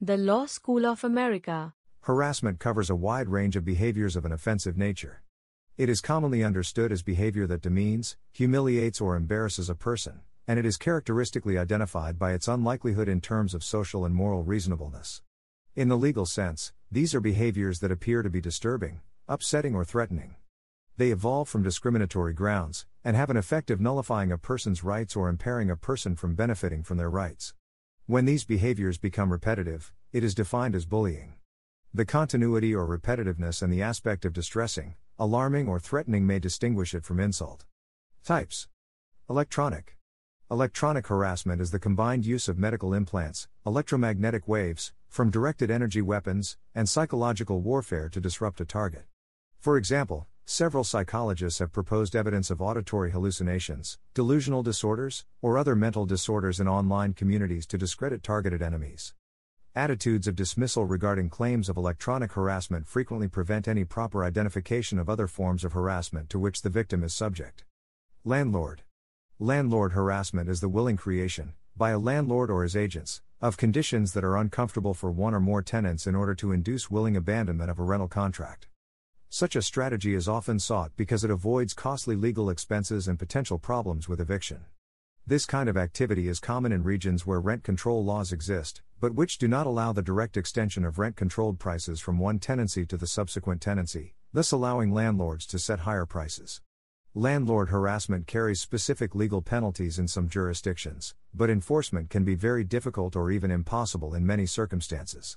The Law School of America. Harassment covers a wide range of behaviors of an offensive nature. It is commonly understood as behavior that demeans, humiliates, or embarrasses a person, and it is characteristically identified by its unlikelihood in terms of social and moral reasonableness. In the legal sense, these are behaviors that appear to be disturbing, upsetting, or threatening. They evolve from discriminatory grounds, and have an effect of nullifying a person's rights or impairing a person from benefiting from their rights. When these behaviors become repetitive, it is defined as bullying. The continuity or repetitiveness and the aspect of distressing, alarming, or threatening may distinguish it from insult. Types Electronic Electronic harassment is the combined use of medical implants, electromagnetic waves, from directed energy weapons, and psychological warfare to disrupt a target. For example, several psychologists have proposed evidence of auditory hallucinations, delusional disorders, or other mental disorders in online communities to discredit targeted enemies. Attitudes of dismissal regarding claims of electronic harassment frequently prevent any proper identification of other forms of harassment to which the victim is subject. Landlord Landlord harassment is the willing creation, by a landlord or his agents, of conditions that are uncomfortable for one or more tenants in order to induce willing abandonment of a rental contract. Such a strategy is often sought because it avoids costly legal expenses and potential problems with eviction. This kind of activity is common in regions where rent control laws exist, but which do not allow the direct extension of rent controlled prices from one tenancy to the subsequent tenancy, thus allowing landlords to set higher prices. Landlord harassment carries specific legal penalties in some jurisdictions, but enforcement can be very difficult or even impossible in many circumstances.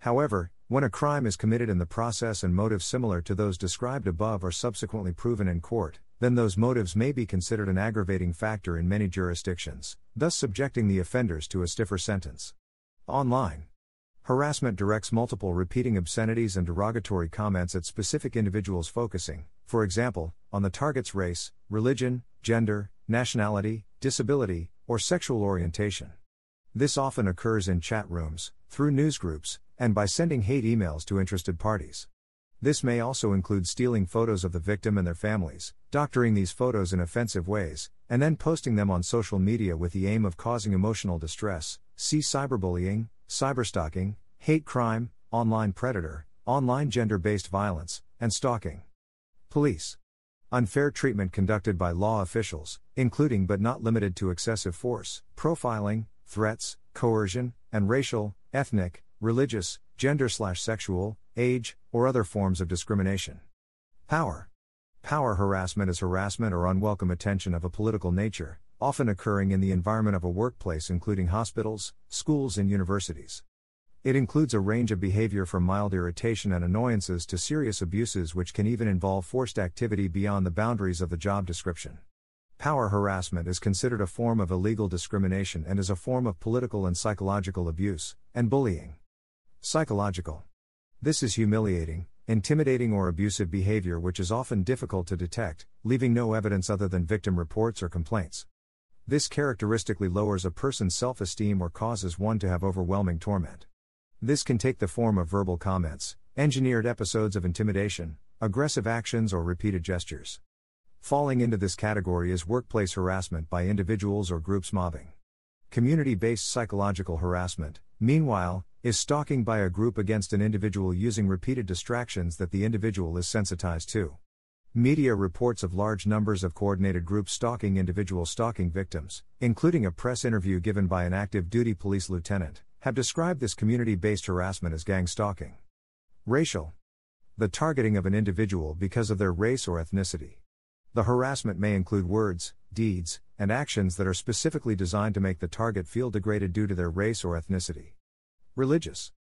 However, when a crime is committed and the process and motives similar to those described above are subsequently proven in court, then those motives may be considered an aggravating factor in many jurisdictions, thus subjecting the offenders to a stiffer sentence. Online Harassment directs multiple repeating obscenities and derogatory comments at specific individuals focusing, for example, on the target's race, religion, gender, nationality, disability, or sexual orientation. This often occurs in chat rooms, through newsgroups, and by sending hate emails to interested parties. This may also include stealing photos of the victim and their families, doctoring these photos in offensive ways, and then posting them on social media with the aim of causing emotional distress. See cyberbullying, cyberstalking, hate crime, online predator, online gender based violence, and stalking. Police. Unfair treatment conducted by law officials, including but not limited to excessive force, profiling, threats, coercion, and racial, ethnic, religious, gender slash sexual, age, or other forms of discrimination. Power. Power harassment is harassment or unwelcome attention of a political nature, often occurring in the environment of a workplace, including hospitals, schools, and universities. It includes a range of behavior from mild irritation and annoyances to serious abuses, which can even involve forced activity beyond the boundaries of the job description. Power harassment is considered a form of illegal discrimination and is a form of political and psychological abuse, and bullying. Psychological. This is humiliating, intimidating, or abusive behavior which is often difficult to detect, leaving no evidence other than victim reports or complaints. This characteristically lowers a person's self esteem or causes one to have overwhelming torment. This can take the form of verbal comments, engineered episodes of intimidation, aggressive actions, or repeated gestures. Falling into this category is workplace harassment by individuals or groups mobbing. Community based psychological harassment, meanwhile, is stalking by a group against an individual using repeated distractions that the individual is sensitized to. Media reports of large numbers of coordinated groups stalking individual stalking victims, including a press interview given by an active duty police lieutenant, have described this community based harassment as gang stalking. Racial. The targeting of an individual because of their race or ethnicity. The harassment may include words, deeds, and actions that are specifically designed to make the target feel degraded due to their race or ethnicity. Religious.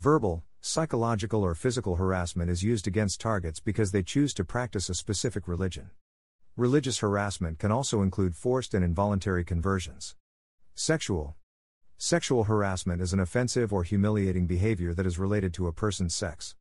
Verbal, psychological, or physical harassment is used against targets because they choose to practice a specific religion. Religious harassment can also include forced and involuntary conversions. Sexual. Sexual harassment is an offensive or humiliating behavior that is related to a person's sex.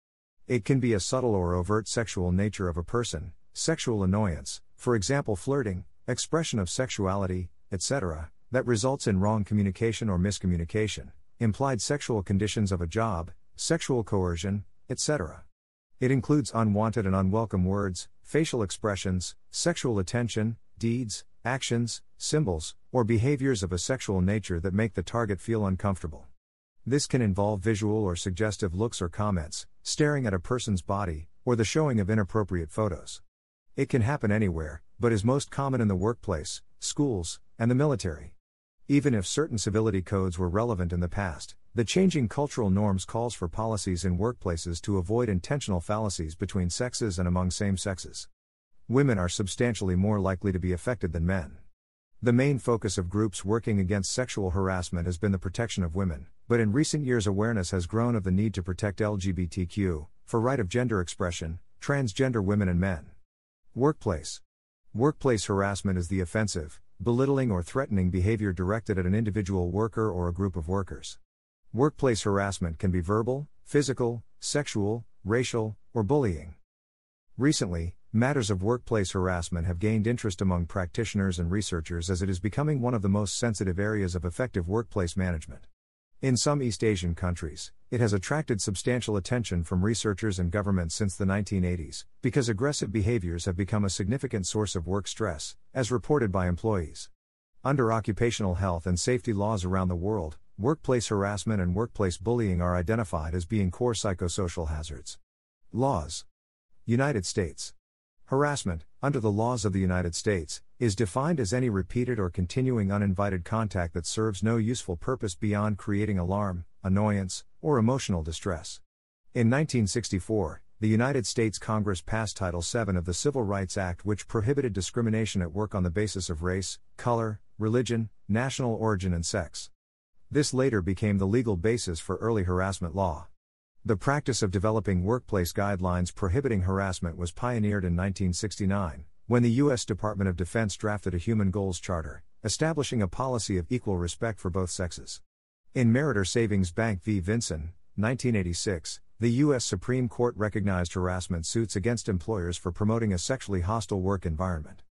It can be a subtle or overt sexual nature of a person, sexual annoyance, for example, flirting, expression of sexuality, etc., that results in wrong communication or miscommunication, implied sexual conditions of a job, sexual coercion, etc. It includes unwanted and unwelcome words, facial expressions, sexual attention, deeds, actions, symbols, or behaviors of a sexual nature that make the target feel uncomfortable. This can involve visual or suggestive looks or comments, staring at a person's body, or the showing of inappropriate photos. It can happen anywhere, but is most common in the workplace, schools, and the military. Even if certain civility codes were relevant in the past, the changing cultural norms calls for policies in workplaces to avoid intentional fallacies between sexes and among same sexes. Women are substantially more likely to be affected than men. The main focus of groups working against sexual harassment has been the protection of women, but in recent years awareness has grown of the need to protect LGBTQ, for right of gender expression, transgender women and men. Workplace Workplace harassment is the offensive, belittling or threatening behavior directed at an individual worker or a group of workers. Workplace harassment can be verbal, physical, sexual, racial, or bullying. Recently, matters of workplace harassment have gained interest among practitioners and researchers as it is becoming one of the most sensitive areas of effective workplace management. In some East Asian countries, it has attracted substantial attention from researchers and governments since the 1980s, because aggressive behaviors have become a significant source of work stress, as reported by employees. Under occupational health and safety laws around the world, workplace harassment and workplace bullying are identified as being core psychosocial hazards. Laws United States Harassment, under the laws of the United States, is defined as any repeated or continuing uninvited contact that serves no useful purpose beyond creating alarm, annoyance, or emotional distress. In 1964, the United States Congress passed Title VII of the Civil Rights Act, which prohibited discrimination at work on the basis of race, color, religion, national origin, and sex. This later became the legal basis for early harassment law. The practice of developing workplace guidelines prohibiting harassment was pioneered in 1969, when the U.S. Department of Defense drafted a Human Goals Charter, establishing a policy of equal respect for both sexes. In Meritor Savings Bank v. Vinson, 1986, the U.S. Supreme Court recognized harassment suits against employers for promoting a sexually hostile work environment.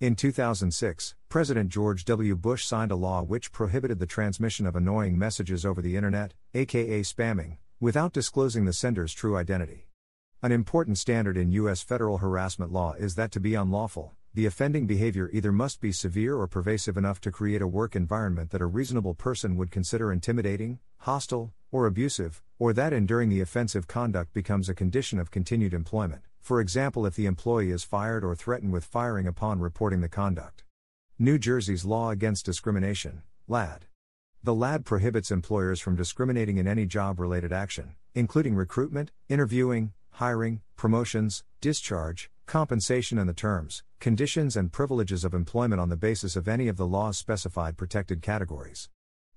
In 2006, President George W. Bush signed a law which prohibited the transmission of annoying messages over the Internet, aka spamming, without disclosing the sender's true identity. An important standard in U.S. federal harassment law is that to be unlawful, the offending behavior either must be severe or pervasive enough to create a work environment that a reasonable person would consider intimidating, hostile, or abusive, or that enduring the offensive conduct becomes a condition of continued employment for example, if the employee is fired or threatened with firing upon reporting the conduct. New Jersey's Law Against Discrimination, LAD. The LAD prohibits employers from discriminating in any job related action, including recruitment, interviewing, hiring, promotions, discharge, compensation, and the terms, conditions, and privileges of employment on the basis of any of the law's specified protected categories.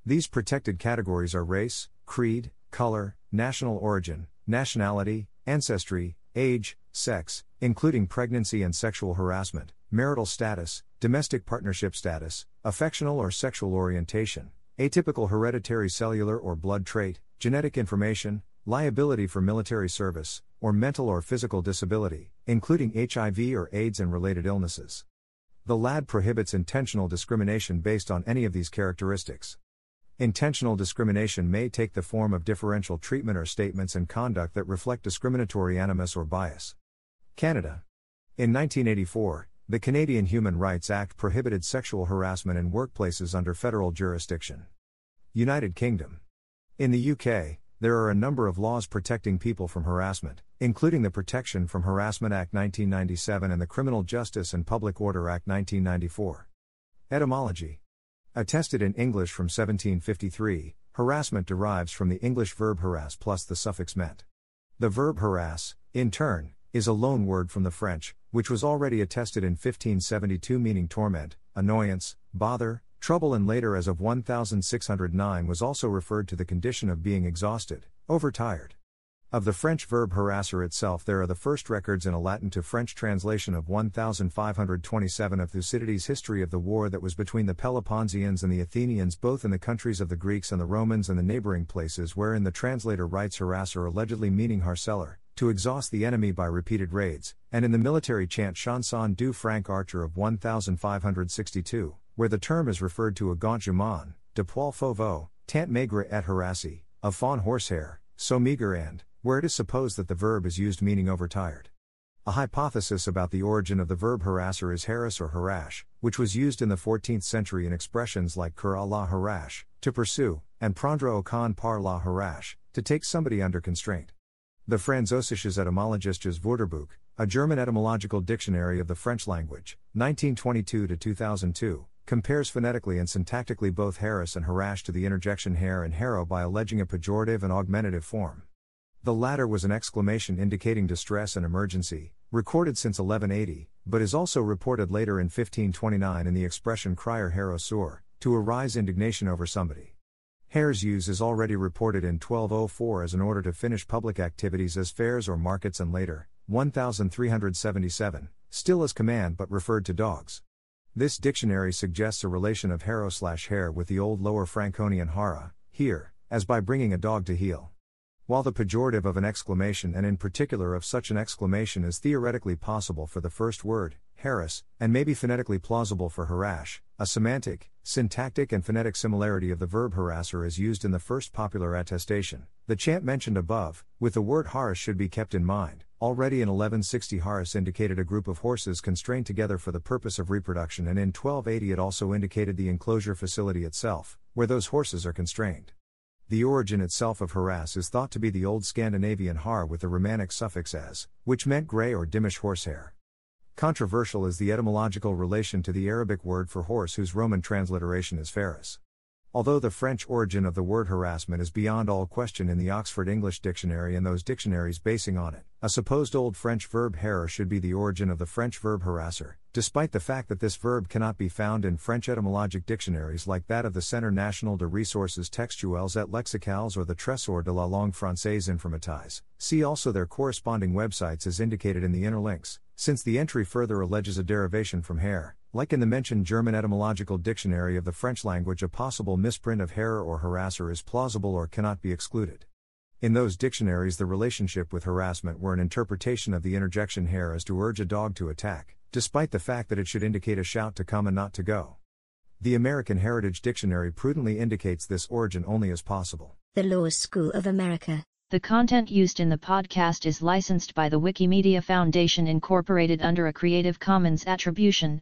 These protected categories are race, creed, color, national origin, nationality, ancestry, age, sex, including pregnancy and sexual harassment, marital status, domestic partnership status, affectional or sexual orientation, atypical hereditary cellular or blood trait, genetic information, liability for military service, or mental or physical disability, including HIV or AIDS and related illnesses. The LAD prohibits intentional discrimination based on any of these characteristics. Intentional discrimination may take the form of differential treatment or statements and conduct that reflect discriminatory animus or bias. Canada. In 1984, the Canadian Human Rights Act prohibited sexual harassment in workplaces under federal jurisdiction. United Kingdom. In the UK, there are a number of laws protecting people from harassment, including the Protection from Harassment Act 1997 and the Criminal Justice and Public Order Act 1994. Etymology Attested in English from 1753, harassment derives from the English verb harass plus the suffix ment. The verb harass, in turn, is a loan word from the French, which was already attested in 1572 meaning torment, annoyance, bother, trouble, and later as of 1609 was also referred to the condition of being exhausted, overtired. Of the French verb harasser itself, there are the first records in a Latin to French translation of 1527 of Thucydides' history of the war that was between the Peloponnesians and the Athenians, both in the countries of the Greeks and the Romans and the neighboring places, wherein the translator writes harasser allegedly meaning harceller, to exhaust the enemy by repeated raids, and in the military chant Chanson du Franc Archer of 1562, where the term is referred to a gaunt jument, de poil fauveau, tant maigre et harassé, of fawn horsehair, so meager and, where it is supposed that the verb is used meaning overtired. A hypothesis about the origin of the verb harasser is harass or harash, which was used in the 14th century in expressions like cur la harash, to pursue, and prendre au con par la harash, to take somebody under constraint. The Französisches Etymologisches Wörterbuch, a German etymological dictionary of the French language, 1922 to 2002, compares phonetically and syntactically both harass and harash to the interjection hare and harrow by alleging a pejorative and augmentative form. The latter was an exclamation indicating distress and emergency, recorded since 1180, but is also reported later in 1529 in the expression crier haro sur, to arise indignation over somebody. Hare's use is already reported in 1204 as an order to finish public activities as fairs or markets and later, 1377, still as command but referred to dogs. This dictionary suggests a relation of haro slash hare with the old Lower Franconian hara, here, as by bringing a dog to heel. While the pejorative of an exclamation and in particular of such an exclamation is theoretically possible for the first word, Harris, and may be phonetically plausible for harash, a semantic, syntactic, and phonetic similarity of the verb harasser is used in the first popular attestation, the chant mentioned above, with the word harass should be kept in mind. Already in 1160, harass indicated a group of horses constrained together for the purpose of reproduction, and in 1280, it also indicated the enclosure facility itself, where those horses are constrained. The origin itself of harass is thought to be the Old Scandinavian har with the Romanic suffix as, which meant grey or dimish horsehair. Controversial is the etymological relation to the Arabic word for horse whose Roman transliteration is ferus. Although the French origin of the word harassment is beyond all question in the Oxford English Dictionary and those dictionaries basing on it, a supposed Old French verb harer should be the origin of the French verb harasser, despite the fact that this verb cannot be found in French etymologic dictionaries like that of the Centre National de Ressources Textuelles et Lexicales or the Trésor de la Langue Française Informatise. See also their corresponding websites as indicated in the inner links, since the entry further alleges a derivation from hare. Like in the mentioned German etymological dictionary of the French language, a possible misprint of harer or harasser is plausible or cannot be excluded. In those dictionaries, the relationship with harassment were an interpretation of the interjection hare as to urge a dog to attack, despite the fact that it should indicate a shout to come and not to go. The American Heritage Dictionary prudently indicates this origin only as possible. The Law School of America. The content used in the podcast is licensed by the Wikimedia Foundation Incorporated under a Creative Commons Attribution,